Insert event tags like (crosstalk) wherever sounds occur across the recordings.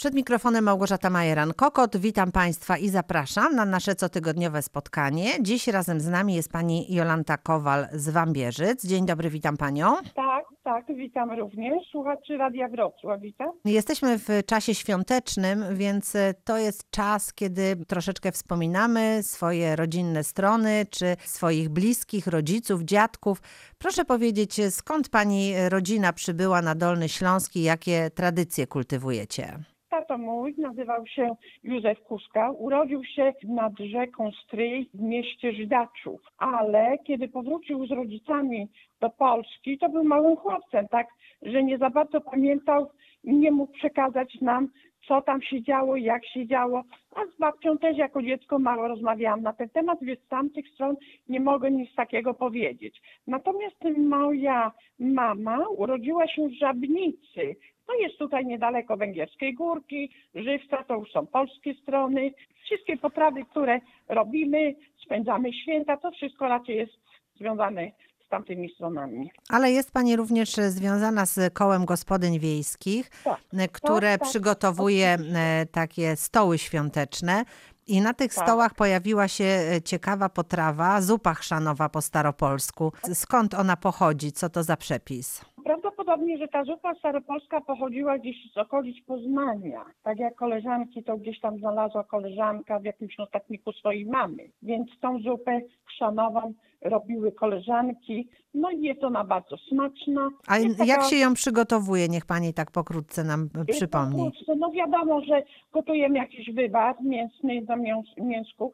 Przed mikrofonem Małgorzata Majeran-Kokot. Witam Państwa i zapraszam na nasze cotygodniowe spotkanie. Dziś razem z nami jest pani Jolanta Kowal z Wambierzyc. Dzień dobry, witam Panią. Tak, tak, witam również. Słuchaczy Radia Wrocław, witam. Jesteśmy w czasie świątecznym, więc to jest czas, kiedy troszeczkę wspominamy swoje rodzinne strony, czy swoich bliskich, rodziców, dziadków. Proszę powiedzieć, skąd Pani rodzina przybyła na Dolny Śląsk i jakie tradycje kultywujecie? Tato mój nazywał się Józef Kuska. Urodził się nad rzeką Stryj w mieście Żydaczów, ale kiedy powrócił z rodzicami do Polski, to był małym chłopcem, tak, że nie za bardzo pamiętał i nie mógł przekazać nam, co tam się działo, jak się działo. A z babcią też jako dziecko mało rozmawiałam na ten temat, więc z tamtych stron nie mogę nic takiego powiedzieć. Natomiast moja mama urodziła się w Żabnicy, to jest tutaj niedaleko Węgierskiej Górki, Żywca, to już są polskie strony. Wszystkie potrawy, które robimy, spędzamy święta, to wszystko raczej jest związane tamtymi stronami. Ale jest Pani również związana z kołem gospodyń wiejskich, Tak, które tak, przygotowuje e, takie stoły świąteczne. I na tych Tak. stołach pojawiła się e, ciekawa potrawa, zupa chrzanowa po staropolsku. Skąd ona pochodzi? Co to za przepis? Prawdopodobnie, że ta zupa staropolska pochodziła gdzieś z okolic Poznania. Tak jak koleżanki, to gdzieś tam znalazła koleżanka w jakimś notatniku swojej mamy. Więc tą zupę chrzanową robiły koleżanki. No i jest ona bardzo smaczna. A Jest jak taka- się ją przygotowuje? Niech Pani tak pokrótce nam e, przypomni. Pokrótce, No wiadomo, że gotujemy jakiś wywar mięsny do mięs- mięsku,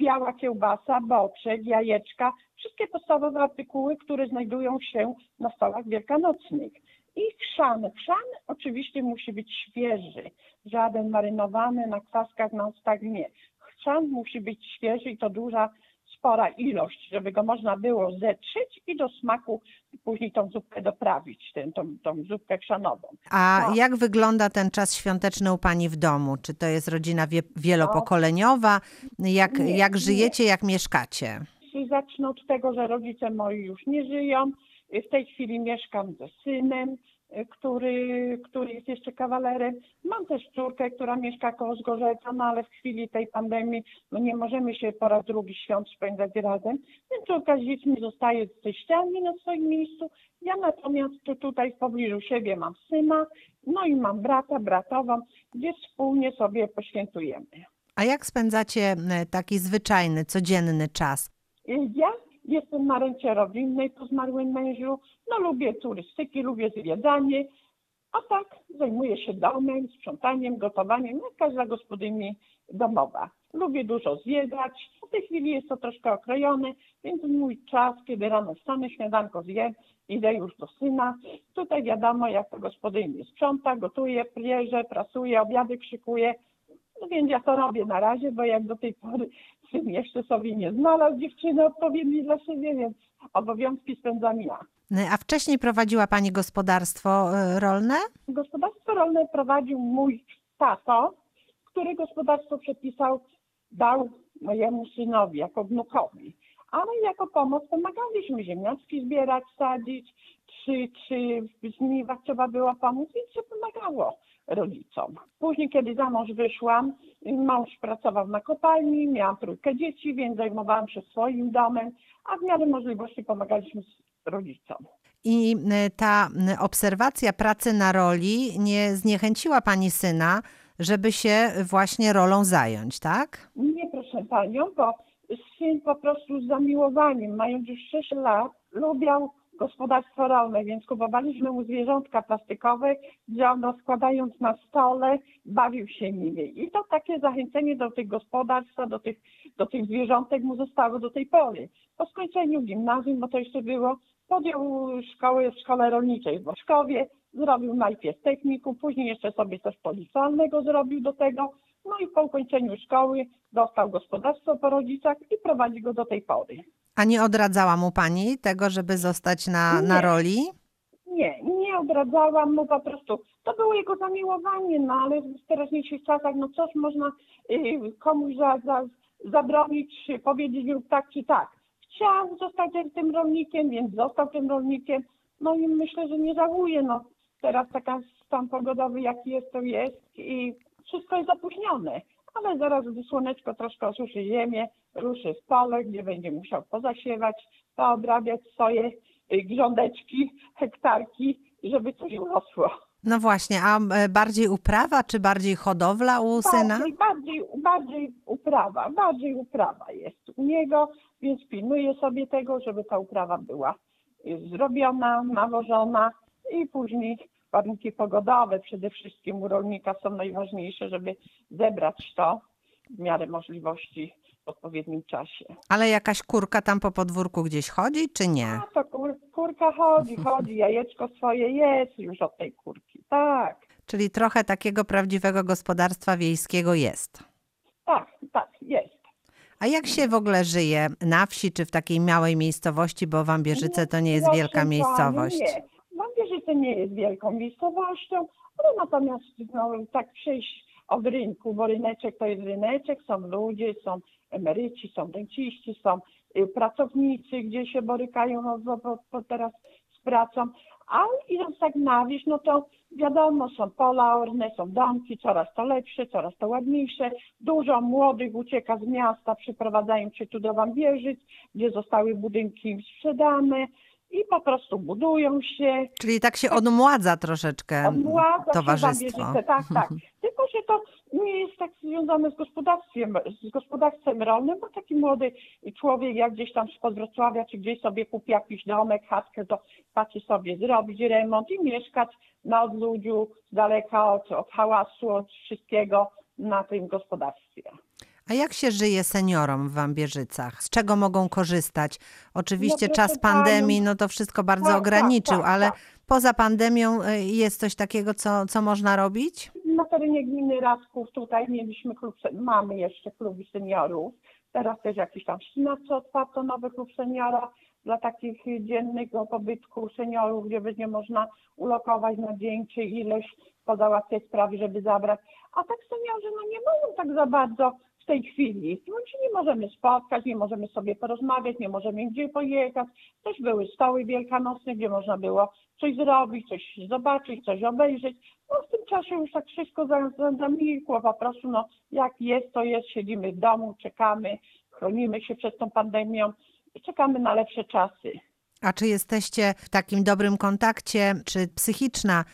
biała kiełbasa, boczek, jajeczka, wszystkie podstawowe artykuły, które znajdują się na stołach wielkanocnych. I chrzan. Chrzan oczywiście musi być świeży, żaden marynowany na kwaskach, na ustach nie. Chrzan musi być świeży i to duża, spora ilość, żeby go można było zetrzeć i do smaku później tą zupkę doprawić, tę, tą, tą zupkę chrzanową. A No. jak wygląda ten czas świąteczny u Pani w domu? Czy to jest rodzina wie- wielopokoleniowa? Jak, Nie, jak nie. żyjecie, jak mieszkacie? Zacznę od tego, że rodzice moi już nie żyją. W tej chwili mieszkam ze synem, który, który jest jeszcze kawalerem. Mam też córkę, która mieszka koło Zgorzelca, no ale w chwili tej pandemii no nie możemy się po raz drugi świąt spędzać razem. Więc córka z dziećmi zostaje z teściami na swoim miejscu. Ja natomiast tu, tutaj w pobliżu siebie mam syna, no i mam brata, bratową, gdzie wspólnie sobie poświętujemy. A jak spędzacie e, taki zwyczajny, codzienny czas? Ja jestem na rencie rodzinnej po zmarłym mężu. No lubię turystyki, lubię zwiedzanie. A tak zajmuję się domem, sprzątaniem, gotowaniem, jak każda gospodyni domowa. Lubię dużo zwiedzać. W tej chwili jest to troszkę okrojone, więc mój czas, kiedy rano wstanę, śniadanko zjem, idę już do syna. Tutaj wiadomo, jak to gospodyni sprząta, gotuje, pierze, prasuje, obiady szykuje. No więc ja to robię na razie, bo jak do tej pory syn jeszcze sobie nie znalazł dziewczyny odpowiedniej dla siebie, więc obowiązki spędzam ja. E, A wcześniej prowadziła Pani gospodarstwo e, rolne? Gospodarstwo rolne prowadził mój tato, który gospodarstwo przepisał, dał mojemu synowi jako wnukowi. Ale jako pomoc pomagaliśmy ziemniaczki zbierać, sadzić, czy, czy w żniwach trzeba było pomóc, więc się pomagało rodzicom. Później, kiedy za mąż wyszłam, mąż pracował na kopalni, miałam trójkę dzieci, więc zajmowałam się swoim domem, a w miarę możliwości pomagaliśmy rodzicom. I e, ta obserwacja pracy na roli nie zniechęciła Pani syna, żeby się właśnie rolą zająć, tak? Nie, proszę panią, bo syn po prostu z zamiłowaniem, mając już 6 lat, lubiał gospodarstwo rolne, więc kupowaliśmy mu zwierzątka plastikowe, gdzie on rozkładając na stole, bawił się nimi. I to takie zachęcenie do tych gospodarstwa, do tych, do tych zwierzątek mu zostało do tej pory. Po skończeniu gimnazjum, bo to jeszcze było, podjął szkołę w szkole rolniczej w Boszkowie, zrobił najpierw technikum, później jeszcze sobie coś policzalnego zrobił do tego, no i po ukończeniu szkoły dostał gospodarstwo po rodzicach i prowadzi go do tej pory. A nie odradzała mu Pani tego, żeby zostać na, na Nie. roli? Nie, nie odradzałam mu po prostu. To było jego zamiłowanie, no ale w teraźniejszych czasach, no coś można y, komuś za, za, zabronić, powiedzieć lub tak czy tak. Chciał zostać tym rolnikiem, więc został tym rolnikiem. No i myślę, że nie żałuje. No teraz taka stan pogodowy jaki jest, to jest i wszystko jest opóźnione. Ale zaraz, gdy słoneczko troszkę osuszy ziemię, ruszy w pole, gdzie będzie musiał pozasiewać, poobrabiać swoje y, grządeczki, hektarki, żeby coś urosło. No właśnie, a e, bardziej uprawa czy bardziej hodowla u syna? Bardziej, bardziej, bardziej uprawa, bardziej uprawa jest u niego, więc pilnuje sobie tego, żeby ta uprawa była y, zrobiona, nawożona i później warunki pogodowe przede wszystkim u rolnika są najważniejsze, żeby zebrać to w miarę możliwości w odpowiednim czasie. Ale jakaś kurka tam po podwórku gdzieś chodzi, czy nie? A to kur, kurka chodzi, (laughs) chodzi, jajeczko swoje jest już od tej kurki. Tak, Czyli trochę takiego prawdziwego gospodarstwa wiejskiego jest. tak, tak, jest. A jak się w ogóle żyje na wsi czy w takiej małej miejscowości, bo Wambierzyce to nie jest wielka miejscowość? Nie, Wambierzyce nie jest wielką miejscowością, ale natomiast no, tak przejść od rynku, bo ryneczek to jest ryneczek, są ludzie, są emeryci, są renciści, są y, pracownicy, gdzie się borykają no, bo, bo teraz z pracą, a idąc tak na wieś, no to wiadomo, są pola orne, są domki, coraz to lepsze, coraz to ładniejsze. Dużo młodych ucieka z miasta, przyprowadzają się tu do Wambierzyc, gdzie zostały budynki sprzedane i po prostu budują się, Czyli tak się odmładza troszeczkę odmładza się towarzystwo. Wambierzyce, tak, tak. (laughs) Tylko, że to nie jest tak związane z gospodarstwem, z gospodarstwem rolnym, bo taki młody człowiek, jak gdzieś tam spod Wrocławia, czy gdzieś sobie kupi jakiś domek, chatkę, to patrzy sobie zrobić remont i mieszkać na odludziu, z daleka od, od hałasu, od wszystkiego na tym gospodarstwie. A jak się żyje seniorom w Wambierzycach? Z czego mogą korzystać? Oczywiście No, czas pandemii no to wszystko bardzo tak, ograniczył, tak, tak, ale tak. poza pandemią y, jest coś takiego, co, co można robić? Na terenie gminy Rasków tutaj mieliśmy klub, mamy jeszcze klub seniorów. Teraz też jakiś tam w Sinawce otwarto nowy klub seniora dla takich dziennego pobytku seniorów, gdzie będzie można ulokować na dzień czy ilość, pozałatwiać sprawy, żeby zabrać. A tak seniorzy no nie mają tak za bardzo w tej chwili. Nie możemy spotkać, nie możemy sobie porozmawiać, nie możemy gdzie pojechać. Też były stoły wielkanocne, gdzie można było coś zrobić, coś zobaczyć, coś obejrzeć. No w tym czasie już tak wszystko za- za- zamilkło, po prostu no jak jest, to jest, siedzimy w domu, czekamy, chronimy się przed tą pandemią i czekamy na lepsze czasy. A czy jesteście w takim dobrym kontakcie? Czy psychiczna,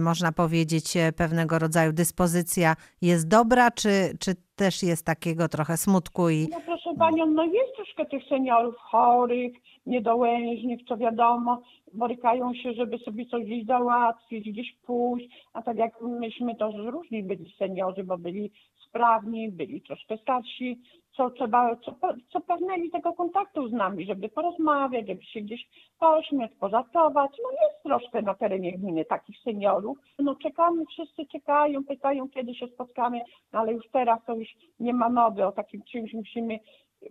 można powiedzieć, e, pewnego rodzaju dyspozycja jest dobra, czy, czy też jest takiego trochę smutku i No proszę Panią, no jest troszkę tych seniorów chorych, niedołężnych, co wiadomo, borykają się, żeby sobie coś gdzieś załatwić, gdzieś pójść, a tak jak myśmy to różni byli seniorzy, bo byli sprawni, byli troszkę starsi, co trzeba, co, co pragnęli tego kontaktu z nami, żeby porozmawiać, żeby się gdzieś pośmiać, pożartować. No jest troszkę na terenie gminy takich seniorów. No czekamy, wszyscy czekają, pytają, kiedy się spotkamy, no ale już teraz to już nie ma mowy o takim czymś, musimy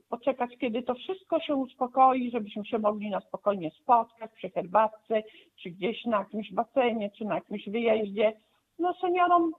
poczekać, kiedy to wszystko się uspokoi, żebyśmy się mogli na spokojnie spotkać przy herbatce, czy gdzieś na jakimś basenie, czy na jakimś wyjeździe. No seniorom,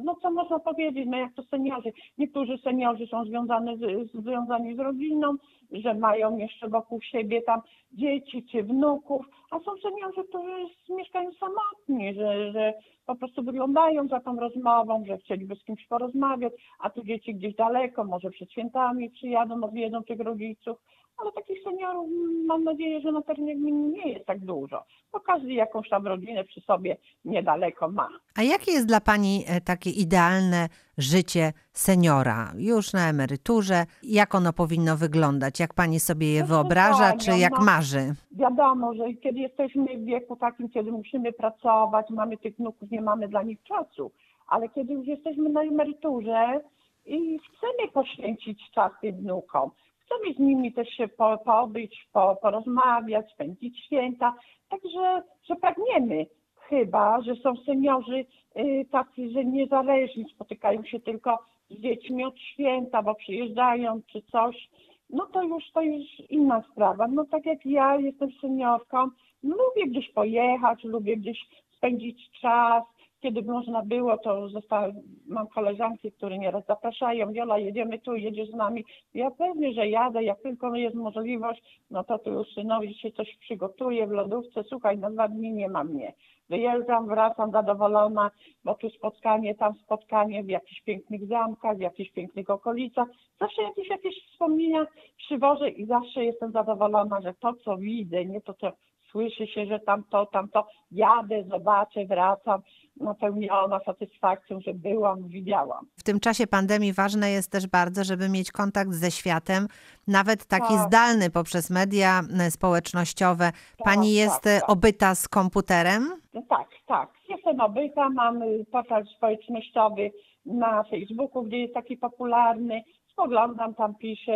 no co można powiedzieć, no jak to seniorzy. Niektórzy seniorzy są związane z, związani z rodziną, że mają jeszcze wokół siebie tam dzieci czy wnuków, a są seniorzy, którzy mieszkają samotni, że, że po prostu wyglądają za tą rozmową, że chcieliby z kimś porozmawiać, a tu dzieci gdzieś daleko, może przed świętami przyjadą, odwiedzą tych rodziców, ale takich seniorów mm, mam nadzieję, że na terenie gminy nie jest tak dużo, bo każdy jakąś tam rodzinę przy sobie niedaleko ma. A jakie jest dla Pani e, takie idealne życie seniora już na emeryturze? Jak ono powinno wyglądać? Jak Pani sobie je Proszę wyobraża, panią, czy jak no. marzy? Wiadomo, że kiedy jesteśmy w wieku takim, kiedy musimy pracować, mamy tych wnuków, nie mamy dla nich czasu, ale kiedy już jesteśmy na emeryturze i chcemy poświęcić czas tym wnukom, chcemy z nimi też się po, pobyć, po, porozmawiać, spędzić święta, także że pragniemy. Chyba, że są seniorzy y, tacy, że niezależni, spotykają się tylko z dziećmi od święta, bo przyjeżdżają czy coś, no to już to już inna sprawa. No tak jak ja jestem seniorką, lubię gdzieś pojechać, lubię gdzieś spędzić czas. Kiedy można było, to została, mam koleżanki, które nieraz zapraszają, Wiola, jedziemy tu, jedziesz z nami. Ja pewnie, że jadę, jak tylko jest możliwość, no to tu już synowi się coś przygotuje w lodówce, słuchaj, na dwa dni nie ma mnie. wyjeżdżam, wracam zadowolona, bo tu spotkanie, tam spotkanie w jakichś pięknych zamkach, w jakichś pięknych okolicach. Zawsze jakieś, jakieś wspomnienia przywożę i zawsze jestem zadowolona, że to, co widzę, nie to, co słyszy się, że tam to, tam to, jadę, zobaczę, wracam, napełniona satysfakcją, że byłam, widziałam. W tym czasie pandemii ważne jest też bardzo, żeby mieć kontakt ze światem, nawet taki Tak. zdalny poprzez media e, społecznościowe. Pani Tak, jest tak, e, tak. obyta z komputerem? No tak, tak. Jestem obyta, mam y, portal społecznościowy na Facebooku, gdzie jest taki popularny. Spoglądam, tam piszę,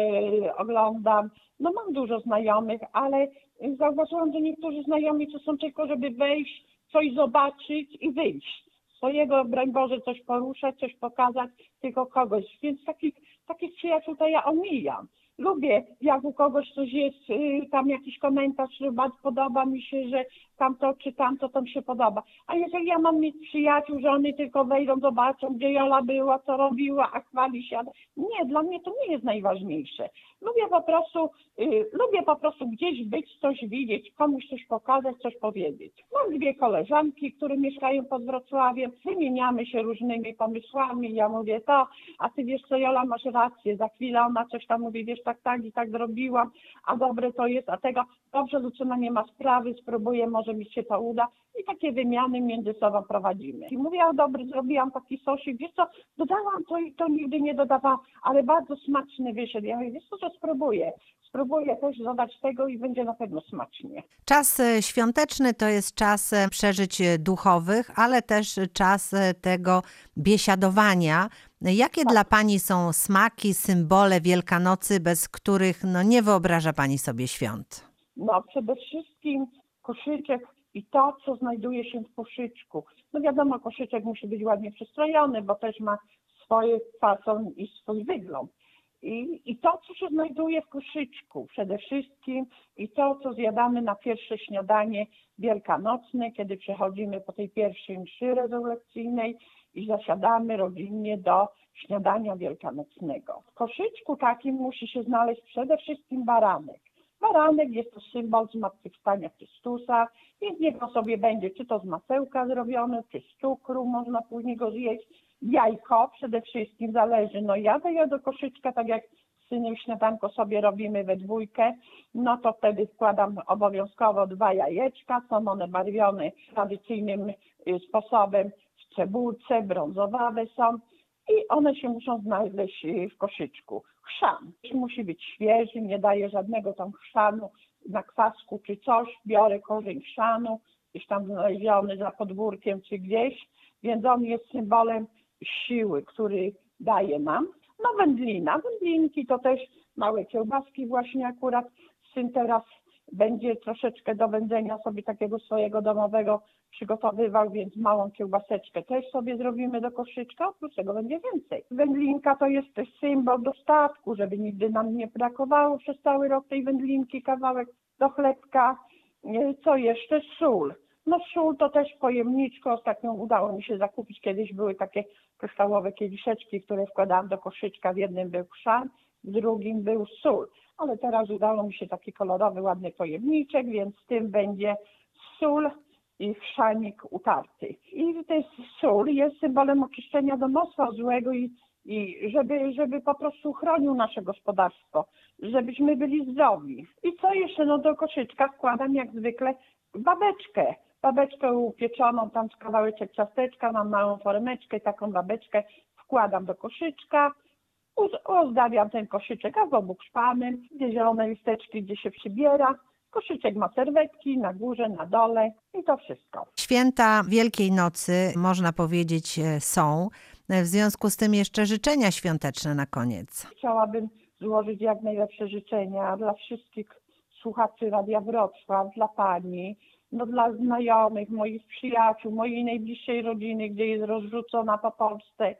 oglądam. No mam dużo znajomych, ale y, zauważyłam, że niektórzy znajomi to są tylko, żeby wejść, coś zobaczyć i wyjść. Swojego, broń Boże, coś poruszać, coś pokazać, tylko kogoś. Więc takich, takich przyjaciół to ja omijam. Lubię, jak u kogoś coś jest, y, tam jakiś komentarz, bardzo podoba mi się, że tamto czy tamto to mi się podoba. A jeżeli ja mam mieć przyjaciół, że oni tylko wejdą, zobaczą, gdzie Jola była, co robiła, a chwali się. Nie, dla mnie to nie jest najważniejsze. Lubię po prostu, y, lubię po prostu gdzieś być, coś widzieć, komuś coś pokazać, coś powiedzieć. Mam dwie koleżanki, które mieszkają pod Wrocławiem, wymieniamy się różnymi pomysłami, ja mówię to, a ty wiesz co, Jola, masz rację, za chwilę ona coś tam mówi, wiesz, tak, tak i tak zrobiłam, a dobre to jest, a tego, dobrze, Lucyna, nie ma sprawy, spróbuję, może mi się to uda i takie wymiany między sobą prowadzimy. I mówię, o dobry, zrobiłam taki sosik, wiesz co, dodałam to i to nigdy nie dodawałam, ale bardzo smaczny wyszedł. Ja mówię, wiesz co, że spróbuję, spróbuję też dodać tego i będzie na pewno smacznie. Czas e, świąteczny to jest czas e, przeżyć e, duchowych, ale też czas tego biesiadowania. Jakie dla Pani są smaki, symbole Wielkanocy, bez których no, nie wyobraża Pani sobie świąt? No przede wszystkim koszyczek i to, co znajduje się w koszyczku. No wiadomo, koszyczek musi być ładnie przystrojony, bo też ma swoje fason i swój wygląd. I, I to, co się znajduje w koszyczku przede wszystkim i to, co zjadamy na pierwsze śniadanie wielkanocne, kiedy przechodzimy po tej pierwszej mszy rezolekcyjnej i zasiadamy rodzinnie do śniadania wielkanocnego. W koszyczku takim musi się znaleźć przede wszystkim baranek. Baranek jest to symbol zmartwychwstania Chrystusa, więc niech on sobie będzie czy to z masełka zrobione, czy z cukru, można później go zjeść. Jajko przede wszystkim zależy, no ja daję do koszyczka, tak jak z synem śniadanko sobie robimy we dwójkę, no to wtedy wkładam obowiązkowo dwa jajeczka, są one barwione tradycyjnym y, sposobem w cebulce, brązowawe są i one się muszą znaleźć y, w koszyczku. Chrzan musi być świeży, nie daję żadnego tam chrzanu na kwasku czy coś, biorę korzeń chrzanu, gdzieś tam znaleziony za podwórkiem czy gdzieś, więc on jest symbolem siły, który daje nam. No wędlina, wędlinki to też małe kiełbaski właśnie akurat syn teraz będzie troszeczkę do wędzenia sobie takiego swojego domowego przygotowywał, więc małą kiełbaseczkę też sobie zrobimy do koszyczka, oprócz tego będzie więcej. Wędlinka to jest też symbol dostatku, żeby nigdy nam nie brakowało przez cały rok tej wędlinki, kawałek do chlebka. Co jeszcze? Sól. No sól to też pojemniczko, ostatnio udało mi się zakupić, kiedyś były takie kryształowe kieliszeczki, które wkładałam do koszyczka, w jednym był chrzan, w drugim był sól. Ale teraz udało mi się taki kolorowy, ładny pojemniczek, więc w tym będzie sól i chrzanik utarty. I jest sól jest symbolem oczyszczenia domostwa złego i, i żeby, żeby po prostu chronił nasze gospodarstwo, żebyśmy byli zdrowi. I co jeszcze? No do koszyczka wkładam jak zwykle babeczkę. Babeczkę upieczoną, tam z kawałeczek ciasteczka, mam małą foremeczkę, taką babeczkę wkładam do koszyczka, ozdabiam ten koszyczek albo bukszpanem, gdzie zielone listeczki, gdzie się przybiera. Koszyczek ma serwetki na górze, na dole i to wszystko. Święta Wielkiej Nocy, można powiedzieć, e, są. E, W związku z tym jeszcze życzenia świąteczne na koniec. Chciałabym złożyć jak najlepsze życzenia dla wszystkich słuchaczy Radia Wrocław, dla Pani, no dla znajomych, moich przyjaciół, mojej najbliższej rodziny, gdzie jest rozrzucona po Polsce.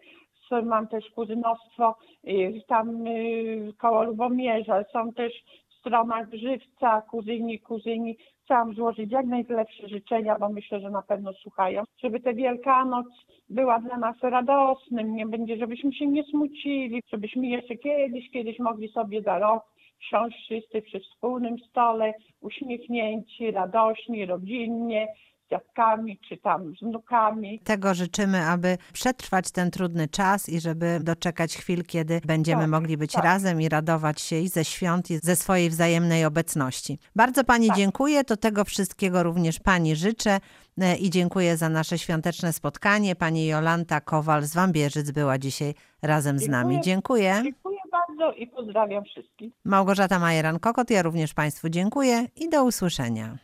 Mam też kuzynostwo y, tam y, koło Lubomierza, są też w stronach Żywca, kuzyni, kuzyni. Chciałam złożyć jak najlepsze życzenia, bo myślę, że na pewno słuchają, żeby ta Wielkanoc była dla nas radosnym, nie będzie, żebyśmy się nie smucili, żebyśmy jeszcze kiedyś, kiedyś mogli sobie za rok siąść wszyscy przy wspólnym stole, uśmiechnięci, radośni, rodzinnie, dziadkami, czy tam z wnukami. Tego życzymy, aby przetrwać ten trudny czas i żeby doczekać chwil, kiedy będziemy Tak, mogli być tak. razem i radować się i ze świąt, i ze swojej wzajemnej obecności. Bardzo Pani Tak. dziękuję, to tego wszystkiego również Pani życzę e, i dziękuję za nasze świąteczne spotkanie. Pani Jolanta Kowal z Wambierzyc była dzisiaj razem z nami. Dziękuję. Dziękuję. Dziękuję bardzo i pozdrawiam wszystkich. Małgorzata Majeran-Kokot, ja również Państwu dziękuję i do usłyszenia.